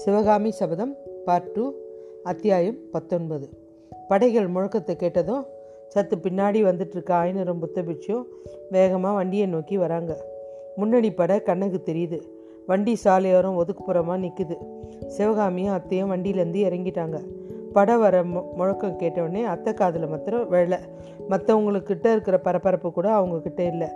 சிவகாமி சபதம் part two அத்தியாயம் பத்தொன்பது. படைகள் முழக்கத்தை கேட்டதும் சத்து பின்னாடி வந்துட்டுருக்க ஆயினரும் புத்தபிட்சியும் வேகமாக வண்டியை நோக்கி வராங்க. முன்னாடி படை கண்ணுக்கு தெரியுது. வண்டி சாலையோரம் ஒதுக்குப்புறமாக நிற்குது சிவகாமியும் அத்தையும் வண்டியிலேருந்து இறங்கிட்டாங்க. படை வர மு முழக்கம் கேட்டவுடனே அத்தை காதில் மாத்திரம் வெள்ளை மற்றவங்களுக்கிட்ட இருக்கிற பரபரப்பு கூட அவங்கக்கிட்ட இல்லை.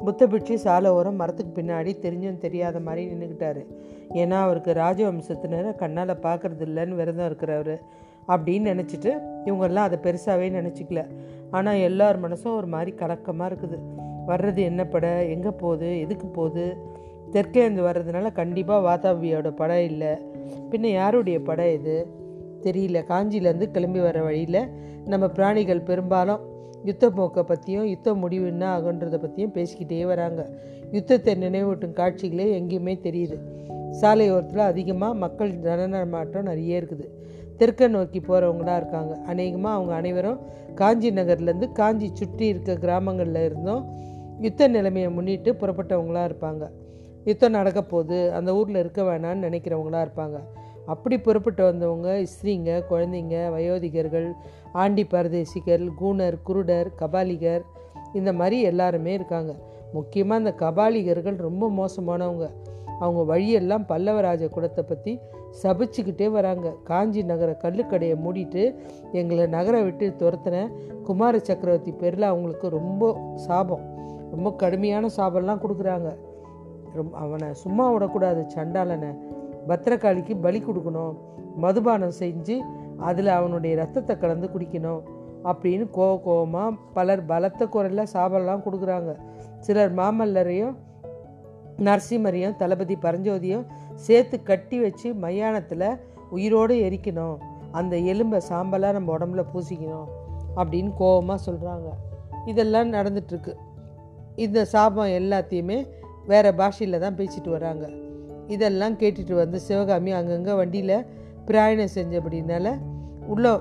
புத்த பிட்சு சாலை ஓரம் மரத்துக்கு பின்னாடி தெரிஞ்சும் தெரியாத மாதிரி நின்றுக்கிட்டாரு ஏன்னா அவருக்கு ராஜவம்சத்தினரை கண்ணால் பார்க்கறது இல்லைன்னு விரதம் இருக்கிறவர் அப்படின்னு நினச்சிட்டு இவங்கெல்லாம் அதை பெருசாகவே நினச்சிக்கல. ஆனால் எல்லார் மனசும் ஒரு மாதிரி கலக்கமாக இருக்குது. வர்றது என்ன படம் எங்கே போகுது எதுக்கு போகுது? தெற்கேந்து வர்றதுனால கண்டிப்பாக வாதாபியோட படம் இல்லை. பின்ன யாருடைய படம் இது? தெரியல. காஞ்சியிலேருந்து கிளம்பி வர வழியில் நம்ம பிராணிகள் பெரும்பாலும் யுத்த போக்கை பற்றியும் யுத்த முடிவு என்ன ஆகுன்றதை பற்றியும் பேசிக்கிட்டே வராங்க. யுத்தத்தை நினைவூட்டும் காட்சிகளே எங்கேயுமே தெரியுது. சாலையோரத்தில் அதிகமாக மக்கள் ஜனநமாட்டம் நிறைய இருக்குது. தெற்க நோக்கி போகிறவங்களா இருக்காங்க. அநேகமாக அவங்க அனைவரும் காஞ்சி நகர்லேருந்து காஞ்சி சுற்றி இருக்க கிராமங்களில் இருந்தும் யுத்த நிலைமையை முன்னிட்டு புறப்பட்டவங்களாக இருப்பாங்க. யுத்தம் நடக்க போகுது அந்த ஊரில் இருக்க வேணான்னு நினைக்கிறவங்களா இருப்பாங்க. அப்படி புறப்பட்டு வந்தவங்க ஸ்திரீங்க குழந்தைங்க வயோதிகர்கள் ஆண்டி பரதேசிகர் கூணர் குருடர் கபாலிகர் இந்த மாதிரி எல்லாருமே இருக்காங்க. முக்கியமாக இந்த கபாலிகர்கள் ரொம்ப மோசமானவங்க. அவங்க வழியெல்லாம் பல்லவராஜ குலத்தை பற்றி சபிச்சுக்கிட்டே வராங்க. காஞ்சி நகர கல்லுக்கடையை மூடிட்டு எங்களை நகரை விட்டு துரத்தின குமார சக்கரவர்த்தி பேரில் அவங்களுக்கு ரொம்ப சாபம். ரொம்ப கடுமையான சாபம்லாம் கொடுக்குறாங்க. ரொம்ப அவனை சும்மா விடக்கூடாது சண்டாளனை. பத்திரகாளிக்கு பலி கொடுக்கணும். மதுபானம் செஞ்சு அதில் அவனுடைய ரத்தத்தை கலந்து குடிக்கணும் அப்படின்னு கோவ கோவமாக பலர் பலத்த குரலில் சாபம்லாம் கொடுக்குறாங்க. சிலர் மாமல்லரையும் நரசிம்மரையும் தளபதி பரஞ்சோதியும் சேர்த்து கட்டி வச்சு மயானத்தில் உயிரோடு எரிக்கணும். அந்த எலும்பை சாம்பலாக நம்ம உடம்புல பூசிக்கணும் அப்படின்னு கோவமாக சொல்கிறாங்க இதெல்லாம் நடந்துட்டுருக்கு இந்த சாபம் எல்லாத்தையுமே வேறு பாஷையில் தான் பேசிட்டு வராங்க. இதெல்லாம் கேட்டுட்டு வந்து சிவகாமி அங்கங்கே வண்டியில் பிராயணம் செஞ்சபடினால உள்ள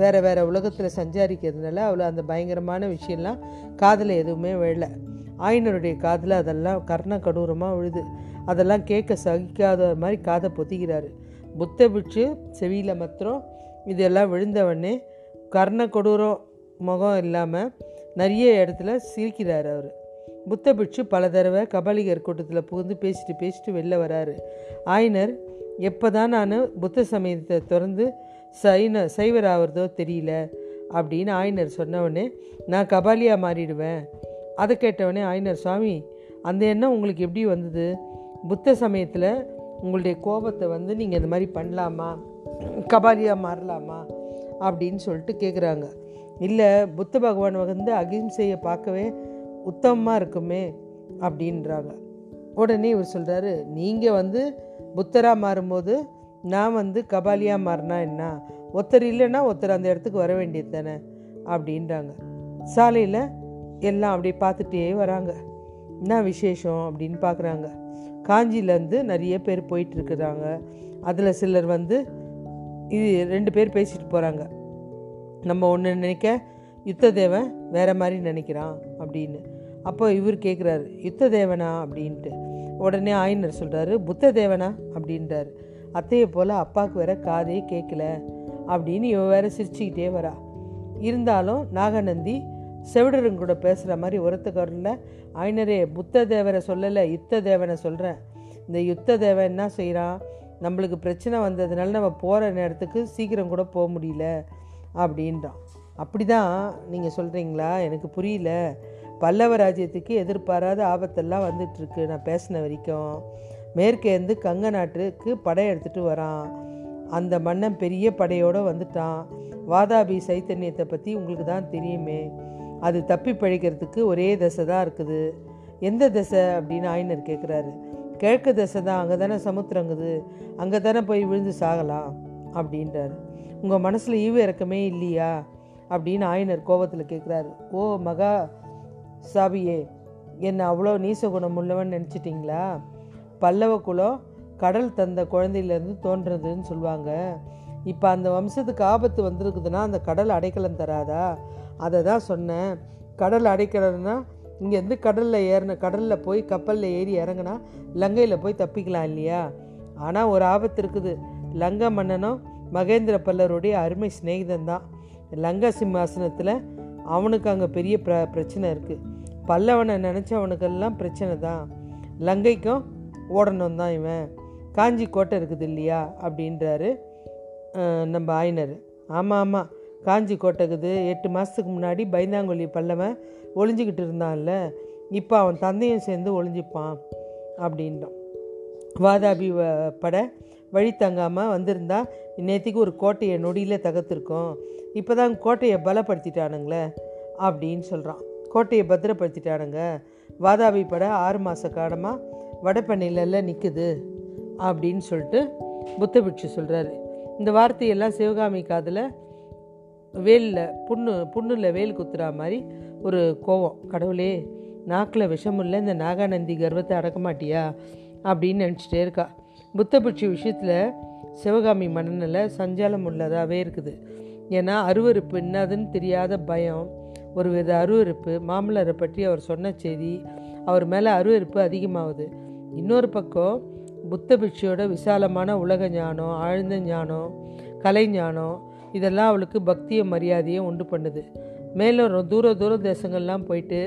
வேறு வேறு உலகத்தில் சஞ்சாரிக்கிறதுனால அவளை அந்த பயங்கரமான விஷயம்லாம் காதில் எதுவுமே விழல. ஆயினருடைய காதில் அதெல்லாம் கர்ண கடூரமாக விழுது. அதெல்லாம் கேட்க சகிக்காத மாதிரி காதை பொத்திக்கிறாரு. புத்த பிட்சு செவியில் மாத்திரம் இதெல்லாம் விழுந்தவொடனே கர்ண கொடூரம் முகம் இல்லாமல் நிறைய இடத்துல சிரிக்கிறார் அவர். புத்த பிட்சு பல தடவை கபாலிகர் கூட்டத்தில் புகுந்து பேசிட்டு பேசிட்டு வெளில வராரு. ஆயினர் எப்போ தான் நான் புத்த சமயத்தை திறந்து சைன சைவர் ஆகிறதோ தெரியல அப்படின்னு ஆயினர் சொன்னவொடனே நான் கபாலியாக மாறிடுவேன் அதை கேட்டவொடனே ஆயினர் சுவாமி அந்த எண்ணம் உங்களுக்கு எப்படி வந்தது? புத்த சமயத்தில் உங்களுடைய கோபத்தை வந்து நீங்கள் இந்த மாதிரி பண்ணலாமா? கபாலியாக மாறலாமா? அப்படின்னு சொல்லிட்டு கேட்குறாங்க இல்லை புத்த பகவான் வந்து அகிம்சையை பார்க்கவே உத்தமமாக இருக்குமே அப்படின்றாங்க. உடனே இவர் சொல்கிறாரு நீங்கள் வந்து புத்தராக மாறும்போது நான் வந்து கபாலியாக மாறினா என்ன? ஒருத்தர் இல்லைன்னா ஒருத்தர் அந்த இடத்துக்கு வர வேண்டியது தானே? அப்படின்றாங்க. சாலையில் எல்லாம் அப்படி பார்த்துட்டே வராங்க. என்ன விசேஷம்? அப்படின்னு பார்க்குறாங்க. காஞ்சியிலேருந்து நிறைய பேர் போயிட்டுருக்குறாங்க அதில் சிலர் வந்து இது ரெண்டு பேர் பேசிட்டு போகிறாங்க நம்ம ஒன்று நினைக்க யுத்த தேவன் வேற மாதிரி நினைக்கிறான் அப்படின்னு. அப்போ இவர் கேட்குறாரு யுத்த தேவனா அப்படின்ட்டு. உடனே ஆயினர் சொல்கிறாரு புத்த தேவனா அப்படின்றாரு. அத்தையை போல் அப்பாவுக்கு வேற காதே கேட்கல அப்படின்னு இவ வேற சிரிச்சுக்கிட்டே வரா. இருந்தாலும் நாகநந்தி செவிடருங்க கூட பேசுகிற மாதிரி உரத்த குரலில் ஆயினரே புத்த தேவரை சொல்லலை யுத்த தேவனை சொல்கிறேன் இந்த யுத்த தேவன் என்ன செய்கிறான் நம்மளுக்கு பிரச்சனை வந்ததுனால நம்ம போகிற நேரத்துக்கு சீக்கிரம் கூட போக முடியல அப்படின்றான். அப்படி தான் நீங்கள் சொல்கிறீங்களா எனக்கு புரியல. பல்லவ ராஜ்யத்துக்கு எதிர்பாராத ஆபத்தெல்லாம் வந்துட்டுருக்கு. நான் பேசின வரைக்கும். மேற்கேருந்து கங்க நாட்டுக்கு படை எடுத்துகிட்டு வரான். அந்த மன்னன் பெரிய படையோடு வந்துட்டான். வாதாபி சைத்தன்யத்தை பற்றி உங்களுக்கு தான் தெரியுமே. அது தப்பி பழிக்கிறதுக்கு ஒரே தசை தான் இருக்குது. எந்த தசை அப்படின்னு ஆயினர் கேட்குறாரு கிழக்கு தசை தான். அங்கே தானே சமுத்திரங்குது அங்கே தானே போய் விழுந்து சாகலாம் அப்படின்றாரு. உங்கள் மனசில் ஈவு இறக்கமே இல்லையா? அப்படின்னு ஆயினர் கோபத்தில் கேட்குறாரு ஓ மகா சாபியே என்னை அவ்வளோ நீச குணம் உள்ளவன் நினச்சிட்டிங்களா? பல்லவ குலம் கடல் தந்த குழந்தையிலேருந்து தோன்றதுன்னு சொல்லுவாங்க. இப்போ அந்த வம்சத்துக்கு ஆபத்து வந்திருக்குதுன்னா அந்த கடல் அடைக்கலம் தராதா? அதை தான் சொன்னேன். கடல் அடைக்கலன்னா இங்கேருந்து கடலில் ஏறின கடலில் போய் கப்பலில் ஏறி இறங்கினா லங்கையில் போய் தப்பிக்கலாம் இல்லையா? ஆனால் ஒரு ஆபத்து இருக்குது. லங்கை மன்னனும் மகேந்திர பல்லருடைய அருமை சிநேகிதன் தான் லங்கா சிம்மாசனத்தில் அவனுக்கு அங்கே பெரிய பிர பிரச்சனை இருக்குது பல்லவனை நினச்சவனுக்கெல்லாம் பிரச்சனை தான். லங்கைக்கும் ஓடணும் தான் இவன். காஞ்சி கோட்டை இருக்குது இல்லையா? அப்படின்றாரு நம்ம ஆயினர். ஆமாம் ஆமாம் காஞ்சி கோட்டை இருக்குது. எட்டு மாதத்துக்கு முன்னாடி பைந்தாங்கொல்லி பல்லவன் ஒளிஞ்சிக்கிட்டு இருந்தான்ல. இப்போ அவன் தந்தையும் சேர்ந்து ஒளிஞ்சிப்பான் அப்படின்றான். வாதாபி பட வழி தங்காமல் வந்திருந்தா நேற்றுக்கு ஒரு கோட்டையை நொடியில் தகர்த்துருக்கோம். இப்போ தான் கோட்டையை பலப்படுத்திட்டானுங்களே அப்படின்னு சொல்கிறான் கோட்டையை பத்திரப்படுத்திட்டானுங்க. வாதாபி பட ஆறு மாத காலமாக வடபெண்ணையில நிற்குது அப்படின்னு சொல்லிட்டு புத்தபிட்சு சொல்கிறாரு இந்த வார்த்தையெல்லாம் சிவகாமி காதில் வேலில் புண்ணு புண்ணில் வேல் குத்துறா மாதிரி ஒரு கோவம். கடவுளே நாக்கில் விஷமுள்ள இந்த நாகாநந்தி கர்வத்தை அடக்க மாட்டியா அப்படின்னு நினச்சிட்டே இருக்கா. புத்தபட்சி விஷயத்தில் சிவகாமி மனநிலை சஞ்சாலம் உள்ளதாகவே இருக்குது. ஏன்னா அருவருப்பு என்னதுன்னு தெரியாத பயம் ஒரு வித அருவருப்பு. மாமல்லரை பற்றி அவர் சொன்ன செய்தி அவர் மேலே அருவருப்பு அதிகமாகுது. இன்னொரு பக்கம் புத்த பிட்சியோட விசாலமான உலக ஞானம் ஆழ்ந்த ஞானம் கலை ஞானம் இதெல்லாம் அவளுக்கு பக்தியும் மரியாதையும் உண்டு பண்ணுது. மேலும் தூர தூர தேசங்கள்லாம் போயிட்டு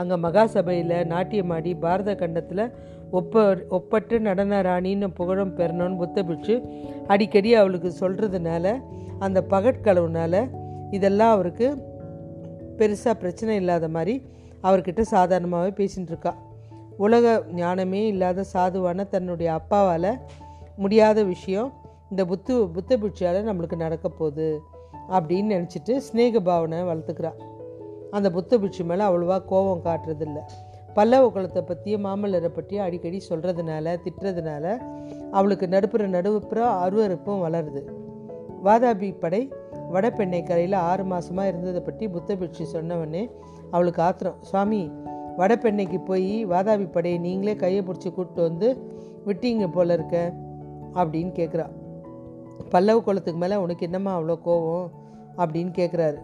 அங்கே மகாசபையில் நாட்டியமாடி பாரத கண்டத்தில் ஒப்ப ஒப்பற்று நடன ராணின்னு புகழும் பெறணும்னு புத்தபிட்சு அடிக்கடி அவளுக்கு சொல்கிறதுனால அந்த பகட்களவுனால இதெல்லாம் அவருக்கு பெருசாக பிரச்சனை இல்லாத மாதிரி அவர்கிட்ட சாதாரணமாகவே பேசிகிட்டு இருக்கா. உலக ஞானமே இல்லாத சாதுவான தன்னுடைய அப்பாவால் முடியாத விஷயம் இந்த புத்து புத்த பிட்சியால் நம்மளுக்கு நடக்க போகுது அப்படின்னு நினச்சிட்டு ஸ்நேக பாவனை வளர்த்துக்கிறா. அந்த புத்த பிட்சு மேலே அவ்வளோவா கோபம் காட்டுறதில்ல. பல்லவ குலத்தை பற்றியும் மாமல்லரை பற்றியும் அடிக்கடி சொல்கிறதுனால திட்டுறதுனால அவளுக்கு நடுப்புற நடுவுப்புற அருவருப்பும் வளருது. வாதாபி படை வடபெண்ணை கரையில் ஆறு மாதமாக இருந்ததை பற்றி புத்த பிட்சு சொன்னவொடனே அவளுக்கு ஆத்திரம். சுவாமி வடபெண்ணைக்கு போய் வாதாபி படையை நீங்களே கையை பிடிச்சி கூப்பிட்டு வந்து விட்டீங்க போல இருக்க அப்படின்னு கேட்குறா பல்லவ குளத்துக்கு மேலே உனக்கு என்னம்மா அவ்வளோ கோவம் அப்படின்னு கேட்குறாரு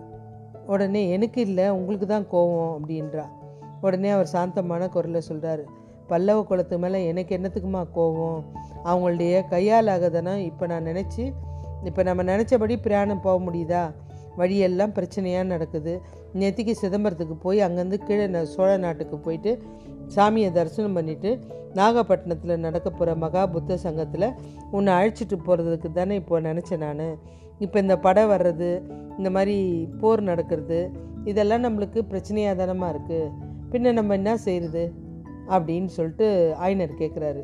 உடனே எனக்கு இல்லை உங்களுக்கு தான் கோவம் அப்படின்றா. உடனே அவர் சாந்தமான குரலில் சொல்கிறாரு பல்லவ குலத்து மேலே எனக்கு என்னத்துக்குமா கோவம்? அவங்களுடைய கையால் ஆகுதுன்னா இப்போ நான் நினச்சி இப்போ நம்ம நினச்சபடி பிரயாணம் போக முடியுதா? வழியெல்லாம் பிரச்சனையாக நடக்குது. நேற்றுக்கு சிதம்பரத்துக்கு போய் அங்கேருந்து கீழே ந- சோழ நாட்டுக்கு போயிட்டு சாமியை தரிசனம் பண்ணிவிட்டு நாகப்பட்டினத்தில் நடக்க போகிற மகா புத்த சங்கத்தில் உன்னை அழைச்சிட்டு போகிறதுக்கு தானே இப்போ நினச்சேன் நான். இப்போ இந்த படம் வர்றது இந்த மாதிரி போர் நடக்கிறது இதெல்லாம் நம்மளுக்கு பிரச்சனையாக தானமாக இருக்குது பின்ன நம்ம என்ன செய்கிறது அப்படின்னு சொல்லிட்டு ஆயனர் கேட்குறாரு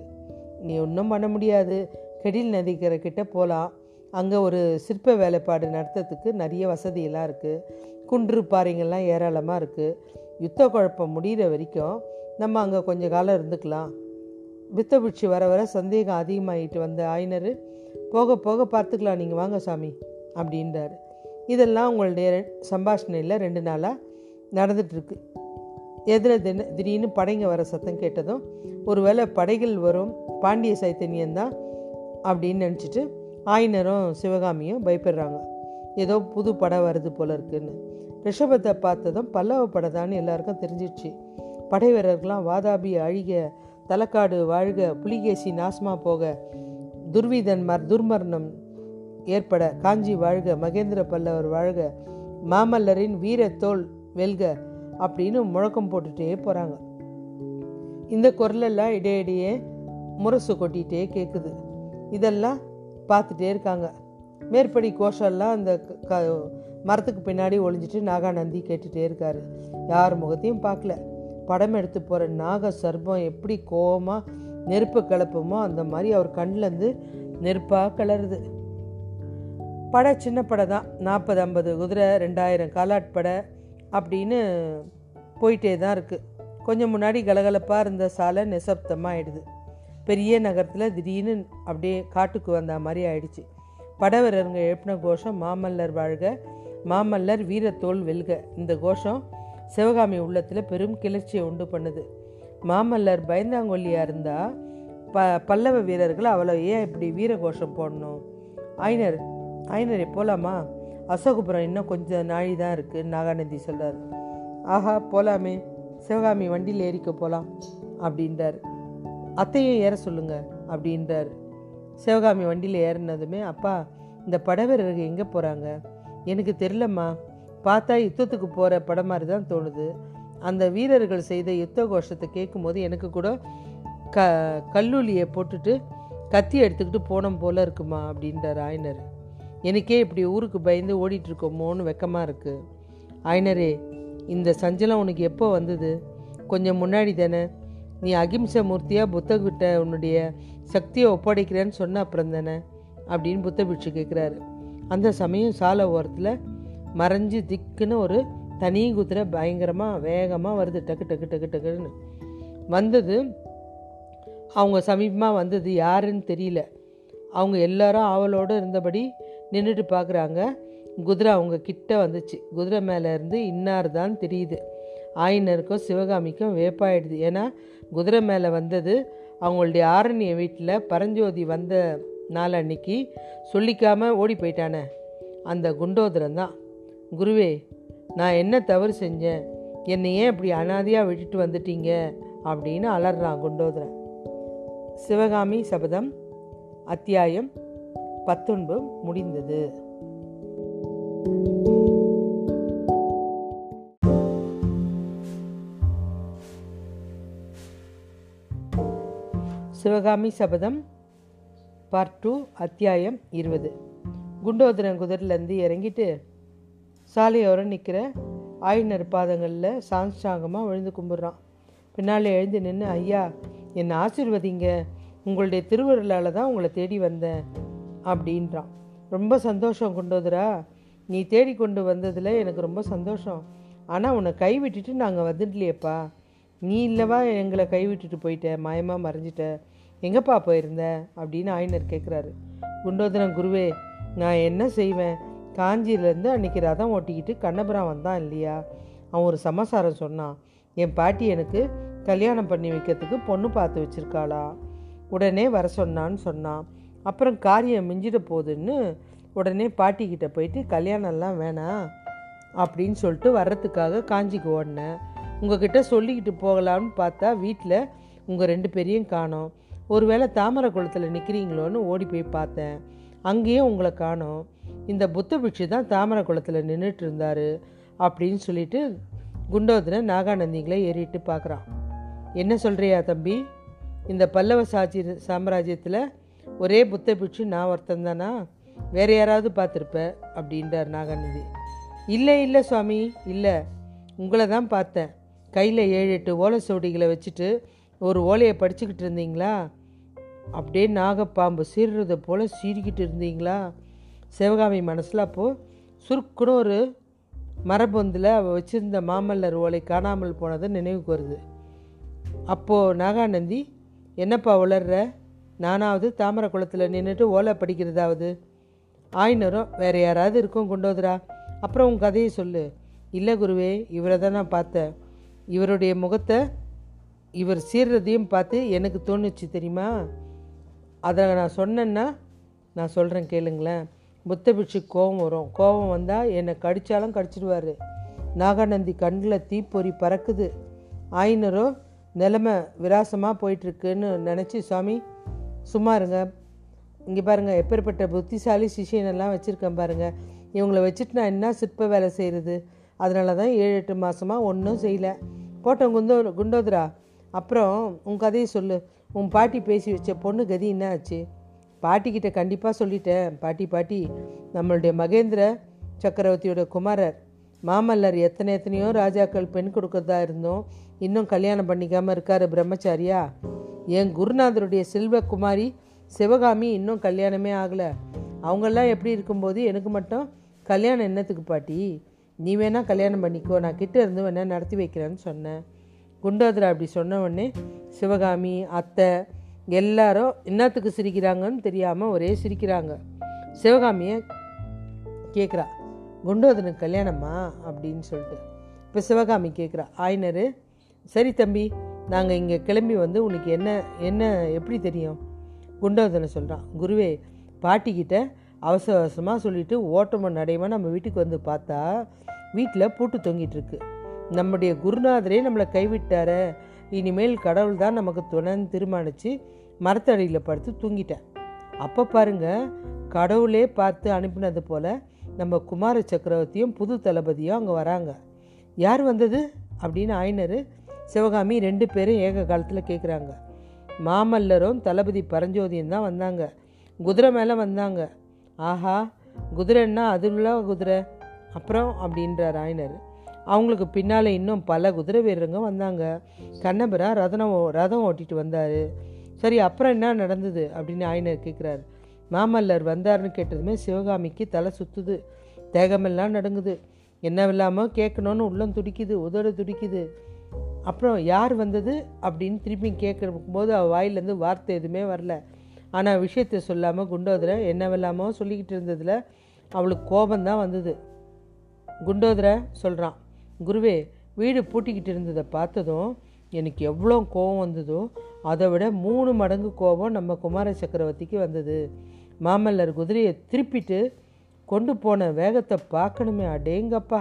நீ ஒன்றும் பண்ண முடியாது. கெடில் நதிக்கரை கிட்ட போகலாம் அங்கே ஒரு சிற்ப வேலைப்பாடு நடத்துறதுக்கு நிறைய வசதியெல்லாம் இருக்குது குன்று பாறைங்கள்லாம் ஏராளமாக இருக்குது யுத்த குழப்பம் முடிகிற வரைக்கும் நம்ம அங்கே கொஞ்சம் காலம் இருந்துக்கலாம். வித்தபிட்சி வர வர சந்தேகம் அதிகமாகிட்டு வந்த ஆயினர் போக போக பார்த்துக்கலாம் நீங்கள் வாங்க சாமி அப்படின்றாரு. இதெல்லாம் உங்களுடைய சம்பாஷணையில் ரெண்டு நாளாக நடந்துட்டுருக்கு எதிர தின திடீர்னு படைங்க வர சத்தம் கேட்டதும் ஒருவேளை படைகள் வரும் பாண்டிய சைத்தன்யம்தான் அப்படின்னு நினச்சிட்டு ஆயினரும் சிவகாமியும் பயப்படுறாங்க. ஏதோ புது படம் வருது போல இருக்குன்னு. ரிஷபத்தை பார்த்ததும் பல்லவ படதான்னு எல்லாருக்கும் தெரிஞ்சிடுச்சு படை வீரர்கள்லாம் வாதாபி அழிக தலக்காடு வாழ்க புலிகேசி நாசமாக போக துர்விதன் மர் துர்மரணம் ஏற்பட காஞ்சி வாழ்க மகேந்திர பல்லவர் வாழ்க மாமல்லரின் வீரத்தோல் வெல்க அப்படின்னு முழக்கம் போட்டுட்டே போகிறாங்க இந்த குரலெல்லாம் இடையிடையே முரசு கொட்டிகிட்டே கேட்குது இதெல்லாம் பார்த்துட்டே இருக்காங்க. மேற்படி கோஷம்லாம் அந்த க- க- மரத்துக்கு பின்னாடி ஒளிஞ்சிட்டு நாகாநந்தி கேட்டுகிட்டே இருக்காரு. யார் முகத்தையும் பார்க்கல. படம் எடுத்து போகிற நாக சர்பம் எப்படி கோவமாக நெருப்பு கிளப்புமோ அந்த மாதிரி அவர் கண்ணிலேருந்து நெருப்பாக கிளறுது பட சின்ன படம் தான் நாற்பது ஐம்பது குதிரை ரெண்டாயிரம் காலாட் படை அப்படின்னு போயிட்டே தான் இருக்குது கொஞ்சம் முன்னாடி கலகலப்பாக இருந்த சாலை நிசப்தமாக ஆயிடுது பெரிய நகரத்தில் திடீர்னு அப்படியே காட்டுக்கு வந்த மாதிரி ஆயிடுச்சு. படவரருங்க எழுப்பின கோஷம் மாமல்லர் வாழ்க மாமல்லர் வீரத்தோல் வெல்க. இந்த கோஷம் சிவகாமி உள்ளத்தில் பெரும் கிளர்ச்சியை உண்டு பண்ணுது. மாமல்லர் பயந்தாங்கொல்லியாக இருந்தால் ப பல்லவ வீரர்கள் அவ்வளோ ஏன் இப்படி வீர கோஷம் போடணும்? ஐனர் ஐனரே போகலாமா அசோகபுரம் இன்னும் கொஞ்சம் நாழி தான் இருக்குது நாகாநந்தி சொல்கிறார் ஆஹா போலாமே சிவகாமி வண்டியில் ஏறிக்க போகலாம் அப்படின்றார். அத்தையும் ஏற சொல்லுங்க அப்படின்றார். சிவகாமி வண்டியில் ஏறினதுமே அப்பா இந்த படவீரர்கள் எங்கே போகிறாங்க எனக்கு தெரிலம்மா பார்த்தா யுத்தத்துக்கு போகிற படம் மாதிரி தான் தோணுது. அந்த வீரர்கள் செய்த யுத்த கோஷத்தை கேட்கும்போது எனக்கு கூட க கல்லூலியை போட்டுட்டு கத்தி எடுத்துக்கிட்டு போனோம் போல இருக்குமா அப்படின்றார் ஆயனர். எனக்கே இப்படி ஊருக்கு பயந்து ஓடிட்டுருக்கோமோன்னு வெக்கமாக இருக்குது ஆயினரே இந்த சஞ்சலம் உனக்கு எப்போ வந்தது? கொஞ்சம் முன்னாடி தானே. நீ அகிம்சை மூர்த்தியாக புத்தகிட்ட உன்னுடைய சக்தியை ஒப்படைக்கிறேன்னு சொன்ன அப்புறம் தானே அப்படின்னு புத்த பிட்சு கேட்குறாரு அந்த சமயம் சாலை ஓரத்தில் மறைஞ்சு திக்குன்னு ஒரு தனி குதிரை பயங்கரமாக வேகமாக வருது டக்கு டக்கு டக்கு டக்குன்னு. வந்தது அவங்க சமீபமாக வந்தது யாருன்னு தெரியல. அவங்க எல்லாரும் ஆவலோடு இருந்தபடி நின்றுட்டு பார்க்குறாங்க குதிரை அவங்க கிட்ட வந்துச்சு. குதிரை மேலே இருந்து இன்னார் தான் தெரியுது. ஆயினருக்கும் சிவகாமிக்கும் வேப்பாயிடுது. ஏன்னா குதிரை மேலே வந்தது அவங்களுடைய ஆரண்ய வீட்டில் பரஞ்சோதி வந்த நாள் அன்னைக்கு சொல்லிக்காமல் ஓடி போயிட்டானே. அந்த குண்டோதரன் தான். குருவே நான் என்ன தவறு செஞ்சேன்? என்னை ஏன் இப்படி அனாதையாக விட்டுட்டு வந்துட்டீங்க? அப்படின்னு அலறான் குண்டோதரன். சிவகாமி சபதம் அத்தியாயம் பத்தொன்பது முடிந்தது. சிவகாமி சபதம் பார்ட் டூ அத்தியாயம் இருபது. குண்டோதரன் குதிரிலேருந்து இறங்கிட்டு சாலையோரம் நிற்கிற ஆயினர் பாதங்களில் சாங்ஸ்டாங்கமாக விழுந்து கும்பிட்றான். பின்னால் எழுந்து நின்று ஐயா என்னை ஆசிர்வதிங்க. உங்களுடைய திருவருளால் தான் உங்களை தேடி வந்தேன். அப்படின்றான். ரொம்ப சந்தோஷம் குண்டோதரா நீ தேடி கொண்டு வந்ததில் எனக்கு ரொம்ப சந்தோஷம். ஆனால் உன்னை கை விட்டுட்டு நாங்கள் வந்துடலையேப்பா நீ இல்லைவா எங்களை கை விட்டுட்டு போயிட்ட மாயமாக மறைஞ்சிட்ட? எங்கப்பா போயிருந்த? அப்படின்னு ஆயினர் கேட்குறாரு குண்டோதரன் குருவே நான் என்ன செய்வேன்? காஞ்சியிலேருந்து அன்றைக்கி ரதம் ஓட்டிக்கிட்டு கண்ணபுரம் வந்தான் இல்லையா? அவன் ஒரு சமாசாரம் சொன்னான். என் பாட்டி எனக்கு கல்யாணம் பண்ணி வைக்கிறதுக்கு பொண்ணு பார்த்து வச்சிருக்காளா? உடனே வர சொன்னான்னு சொன்னான். அப்புறம் காரியம் மிஞ்சிட போகுதுன்னு உடனே பாட்டிக்கிட்ட போயிட்டு கல்யாணம்லாம் வேணாம் அப்படின்னு சொல்லிட்டு வர்றதுக்காக காஞ்சிக்கு ஓடினேன். உங்ககிட்ட சொல்லிக்கிட்டு போகலாம்னு பார்த்தா வீட்டில் உங்கள் ரெண்டு பேரையும் காணோம். ஒருவேளை தாமரை குளத்தில் நிற்கிறீங்களோன்னு ஓடி போய் பார்த்தேன். அங்கேயும் உங்களை காணோம். இந்த புத்த பிட்சு தான் தாமரை குளத்தில் நின்றுட்டு இருந்தார் அப்படின்னு சொல்லிட்டு குண்டோதனை நாகாநந்திங்களை ஏறிட்டு பார்க்குறான். என்ன சொல்கிறியா தம்பி? இந்த பல்லவ சாட்சி சாம்ராஜ்யத்தில் ஒரே புத்த பிட்சு நான் ஒருத்தன் தானா? வேற யாராவது பார்த்துருப்ப? அப்படின்றார் நாகாநந்தி இல்லை இல்லை சுவாமி இல்லை. உங்களை தான் பார்த்தேன். கையில் ஏழு எட்டு ஓலை சோடிகளை வச்சுட்டு ஒரு ஓலையை படிச்சுக்கிட்டு இருந்தீங்களா? அப்படியே நாகப்பாம்பு சீர்றதை போல் சீறிக்கிட்டு இருந்தீங்களா? சிவகாமி மனசில் அப்போது சுருக்குன்னு ஒரு மரபொந்தில் அவள் வச்சுருந்த மாமல்லர் ஓலை காணாமல் போனது நினைவுக்கு வருது. அப்போது நாகாநந்தி என்னப்பா உளர்ற? நானாவது தாமரை குளத்தில் நின்றுட்டு ஓலை படிக்கிறதாவது. ஆயினரும் வேற யாராவது இருக்கும் கொண்டோதுரா அப்புறம் உன் கதையை சொல்லு. இல்லை குருவே இவரை தான் நான் பார்த்தேன். இவருடைய முகத்தை இவர் சீர்றதையும் பார்த்து எனக்கு தோணுச்சு தெரியுமா? அதை நான் சொன்னேன்னா நான் சொல்கிறேன் கேளுங்களேன். புத்த பிட்சு கோபம் வரும். கோபம் வந்தால் என்னை கடித்தாலும் கடிச்சிடுவார். நாகாநந்தி கண்ணில் தீப்பொறி பறக்குது. ஆயினரோ நிலமை விராசமாக போயிட்டுருக்குன்னு நினச்சி சுவாமி சும்மா இருங்க. இங்கே பாருங்கள் எப்பேற்பட்ட புத்திசாலி சிஷியனெல்லாம் வச்சுருக்கேன் பாருங்கள் இவங்கள வச்சுட்டு நான் என்ன சிற்ப வேலை செய்கிறது அதனால தான் ஏழு எட்டு மாதமாக ஒன்றும் செய்யலை. போட்டோம் குந்தோ குண்டோதரா. அப்புறம் உன் கதையை சொல்லு. உன் பாட்டி பேசி வச்ச பொண்ணு கதி என்ன ஆச்சு? பாட்டிக்கிட்ட கண்டிப்பாக சொல்லிட்டேன். பாட்டி பாட்டி நம்மளுடைய மகேந்திர சக்கரவர்த்தியோட குமாரர். மாமல்லர் எத்தனை எத்தனையோ ராஜாக்கள் பெண் கொடுக்கறதா இருந்தோம். இன்னும் கல்யாணம் பண்ணிக்காமல் இருக்காரு பிரம்மச்சாரியா? என் குருநாதருடைய செல்வகுமாரி சிவகாமி இன்னும் கல்யாணமே ஆகலை. அவங்கெல்லாம் எப்படி இருக்கும்போது எனக்கு மட்டும் கல்யாணம் என்னத்துக்கு பாட்டி? நீ வேணால் கல்யாணம் பண்ணிக்கோ. நான் கிட்டே இருந்து வேணால் நடத்தி வைக்கிறேன்னு சொன்னேன். குண்டோதரா அப்படி சொன்ன உடனே சிவகாமி அத்தை எல்லாரும் என்னத்துக்கு சிரிக்கிறாங்கன்னு தெரியாமல் ஒரே சிரிக்கிறாங்க. சிவகாமியை கேட்குறா குண்டோதனுக்கு கல்யாணமா? அப்படின்னு சொல்லிட்டு. இப்போ சிவகாமி கேட்குறா ஆயினரு சரி தம்பி நாங்கள் இங்கே கிளம்பி வந்து உனக்கு என்ன என்ன எப்படி தெரியும்? குண்டோதனை சொல்கிறான் குருவே பாட்டிக்கிட்ட அவசர அவசரமாக சொல்லிட்டு ஓட்டமோ நடையமாக நம்ம வீட்டுக்கு வந்து பார்த்தா வீட்டில் பூட்டு தொங்கிட்டுருக்கு நம்முடைய குருநாதரே நம்மளை கைவிட்டார இனிமேல் கடவுள் தான் நமக்கு துணைன்னு தீர்மானித்து மரத்தடியில் படுத்து தூங்கிட்டேன் அப்போ பாருங்க கடவுளே பார்த்து அனுப்பினது போல் நம்ம குமார சக்கரவர்த்தியும் புது தளபதியும் அங்கே வராங்க. யார் வந்தது? அப்படின்னு ஆயினர் சிவகாமி ரெண்டு பேரும் ஏக காலத்தில் கேட்குறாங்க மாமல்லரும் தளபதி பரஞ்சோதியும் தான் வந்தாங்க. குதிரை மேலே வந்தாங்க. ஆஹா குதிரைன்னா அதுல குதிரை. அப்புறம் அப்படின்றார் ஆயினர். அவங்களுக்கு பின்னால் இன்னும் பல குதிரை வீரருங்க வந்தாங்க. கண்ணபுரா ரதனம் ஓ- ரதம் ஓட்டிட்டு வந்தார். சரி அப்புறம் என்ன நடந்தது? அப்படின்னு ஆயினர் கேட்குறாரு மாமல்லர் வந்தாருன்னு கேட்டதுமே சிவகாமிக்கு தலை சுத்துது. தேகமெல்லாம் நடுங்குது. என்னவில்லாமல் கேட்கணும்னு உள்ளம் துடிக்குது உதடு துடிக்குது. அப்புறம் யார் வந்தது அப்படின்னு திரும்பி கேட்கும்போது அவள் வாயிலேருந்து வார்த்தை எதுவுமே வரல. ஆனால் விஷயத்தை சொல்லாமல் குண்டோதரை என்னவெல்லாமோ சொல்லிக்கிட்டு இருந்ததில் அவளுக்கு கோபந்தான் வந்தது. குண்டோதரை சொல்கிறான் குருவே வீடு பூட்டிக்கிட்டு இருந்ததை பார்த்ததும் எனக்கு எவ்வளோ கோபம் வந்ததோ அதை விட மூணு மடங்கு கோபம் நம்ம குமார சக்கரவர்த்திக்கு வந்தது. மாமல்லர் குதிரையை திருப்பிட்டு கொண்டு போன வேகத்தை பார்க்கணுமே. அடேங்கப்பா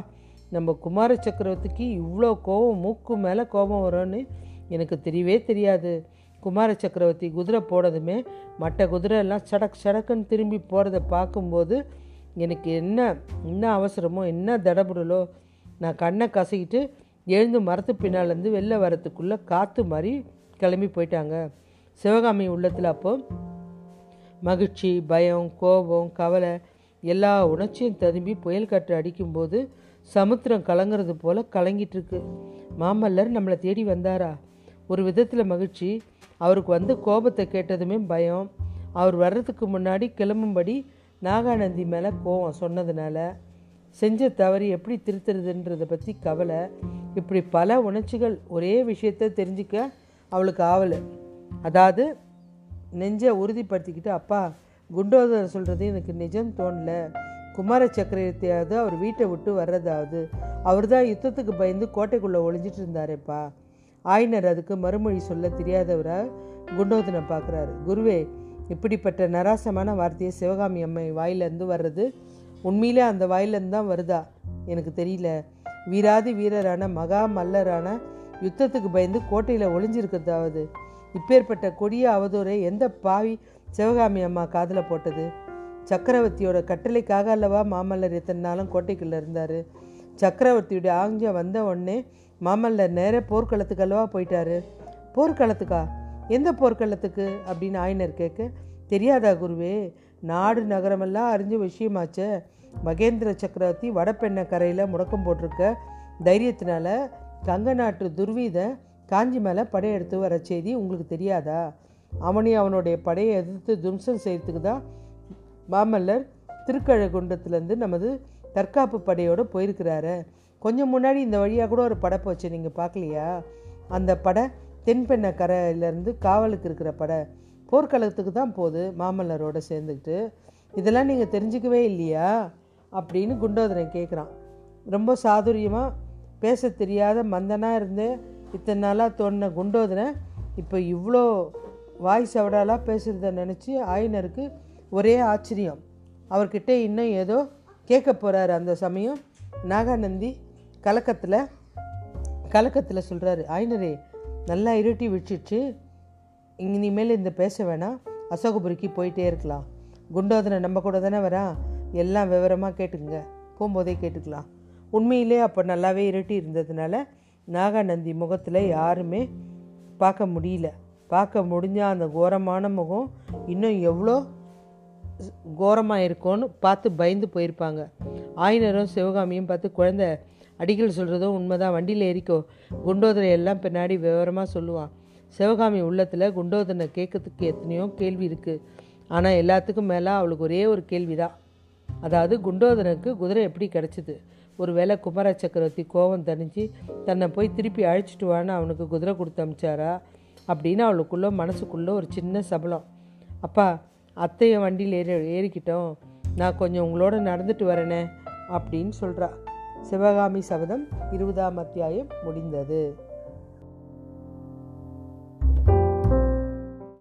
நம்ம குமார சக்கரவர்த்திக்கு இவ்வளோ கோபம் மூக்கு மேலே கோபம் வரும்னு எனக்கு தெரியவே தெரியாது. குமார சக்கரவர்த்தி குதிரை போனதுமே மற்ற குதிரை எல்லாம் சடக் சடக்குன்னு திரும்பி போகிறத பார்க்கும்போது எனக்கு என்ன என்ன அவசரமோ என்ன தடபுடலோ நான் கண்ணை கசக்கிட்டு எழுந்து மரத்து பின்னாலேருந்து வெளில வரத்துக்குள்ளே காற்று மாதிரி கிளம்பி போயிட்டாங்க. சிவகாமி உள்ளத்தில் அப்போது மகிழ்ச்சி பயம் கோபம் கவலை எல்லா உணர்ச்சியும் ததும்பி புயல் காற்று அடிக்கும்போது சமுத்திரம் கலங்குறது போல கலங்கிட்டுருக்கு. மாமல்லர் நம்மளை தேடி வந்தாரா? ஒரு விதத்தில் மகிழ்ச்சி. அவருக்கு வந்து கோபத்தை கேட்டதுமே பயம். அவர் வர்றதுக்கு முன்னாடி கிளம்பும்படி நாகாநந்தி மேலே கோவம் சொன்னதுனால செஞ்ச தவறு எப்படி திருத்துறதுன்றதை பற்றி கவலை. இப்படி பல உணர்ச்சிகள் ஒரே விஷயத்தை தெரிஞ்சுக்க அவளுக்கு ஆவல். அதாவது நெஞ்சை உறுதிப்படுத்திக்கிட்டு அப்பா குண்டோதரன் சொல்கிறது எனக்கு நிஜம் தோணல. குமார சக்கரவர்த்தியாவது அவர் வீட்டை விட்டு வர்றதாவது. அவர் தான் யுத்தத்துக்கு பயந்து கோட்டைக்குள்ளே ஒளிஞ்சிட்டு இருந்தாரேப்பா. ஆயினர் அதுக்கு மறுமொழி சொல்ல தெரியாதவராக குண்டோதனை பார்க்குறாரு. குருவே இப்படிப்பட்ட நராசமான வார்த்தையை சிவகாமி அம்மை வாயிலேருந்து வர்றது உண்மையிலே அந்த வாயிலேருந்து தான் வருதா? எனக்கு தெரியல. வீராதி வீரரான மகா மல்லரான யுத்தத்துக்கு பயந்து கோட்டையில் ஒளிஞ்சிருக்கிறதாவது. இப்பேற்பட்ட கொடிய அவதூறை எந்த பாவி சிவகாமி அம்மா காதில் போட்டது? சக்கரவர்த்தியோட கட்டளைக்காக அல்லவா மாமல்லர் எத்தனை நாளும் கோட்டைக்குள்ளே இருந்தார்? சக்கரவர்த்தியுடைய ஆங்கியம் வந்த உடனே மாமல்லர் நேர போர்க்களத்துக்கு அல்லவா போயிட்டாரு? போர்க்களத்துக்கா? எந்த போர்க்களத்துக்கு? அப்படின்னு ஆயினர் கேட்க தெரியாதா குருவே நாடு நகரமெல்லாம் அறிஞ்ச விஷயமாச்சே. மகேந்திர சக்கரவர்த்தி வடபெண்ணை கரையில் முடக்கம் போட்டிருக்க தைரியத்தினால கங்க நாட்டு துர்வீத காஞ்சி மேலே படையெடுத்து வர செய்தி உங்களுக்கு தெரியாதா? அவனையும் அவனுடைய படையை எதிர்த்து தும்சம் செய்யறதுக்கு தான் மாமல்லர் திருக்கழகுண்டத்துலேருந்து நமது தற்காப்பு படையோடு போயிருக்கிறாரு. கொஞ்சம் முன்னாடி இந்த வழியாக கூட ஒரு படை போச்சு நீங்கள் பார்க்கலையா? அந்த படை தென்பெண்ணை கரையிலேருந்து காவலுக்கு இருக்கிற படை. போர்க்களத்துக்கு தான் போகுது மாமல்லரோட சேர்ந்துக்கிட்டு. இதெல்லாம் நீங்கள் தெரிஞ்சுக்கவே இல்லையா? அப்படின்னு குண்டோதரன் கேட்குறான் ரொம்ப சாதுரியமாக பேச தெரியாத மந்தனாக இருந்தேன் இத்தனை நாளாக தோணின குண்டோதனை இப்போ இவ்வளோ வாய் சவடாலாக பேசுகிறத நினச்சி ஆயினருக்கு ஒரே ஆச்சரியம். அவர்கிட்ட இன்னும் ஏதோ கேட்க போகிறாரு அந்த சமயம். நாகாநந்தி கலக்கத்தில் கலக்கத்தில் சொல்கிறாரு ஆயினரே நல்லா இருட்டி விட்டுச்சு. இனிமேல் இந்த பேச வேணாம் அசோகபுரிக்கு போயிட்டே இருக்கலாம். குண்டோதனை நம்ம கூட தானே வரான் எல்லாம் விவரமாக கேட்டுக்குங்க. போகும்போதே கேட்டுக்கலாம். உண்மையிலே அப்போ நல்லாவே இருட்டி இருந்ததுனால நாகாநந்தி முகத்தில் யாருமே பார்க்க முடியல. பார்க்க முடிஞ்சால் அந்த கோரமான முகம் இன்னும் எவ்வளோ கோரமாக இருக்கும்னு பார்த்து பயந்து போயிருப்பாங்க. ஆயினரும் சிவகாமியும் பார்த்து குழந்தை அடிகள் சொல்கிறதும் உண்மைதான். வண்டியில் ஏறிக்கோ குண்டோதரை எல்லாம் பின்னாடி விவரமாக சொல்லுவான். சிவகாமி உள்ளத்தில் குண்டோதனை கேட்கறதுக்கு எத்தனையோ கேள்வி இருக்குது ஆனால் எல்லாத்துக்கும் மேலே அவளுக்கு ஒரே ஒரு கேள்வி தான் அதாவது குண்டோதனுக்கு குதிரை எப்படி கிடச்சிது? ஒரு வேளை குமார சக்கரவர்த்தி கோபம் தணிஞ்சு தன்னை போய் திருப்பி அழைச்சிட்டு வான்னு அவனுக்கு குதிரை கொடுத்து அமிச்சாரா அப்படின்னு அவளுக்குள்ளே மனசுக்குள்ளே ஒரு சின்ன சபலம். அப்பா அத்தையை வண்டியில் ஏறி ஏறிக்கிட்டோம். நான் கொஞ்சம் உங்களோட நடந்துட்டு வரேனே அப்படின்னு சொல்கிறா சிவகாமி சபதம் இருபதாம் அத்தியாயம் முடிந்தது.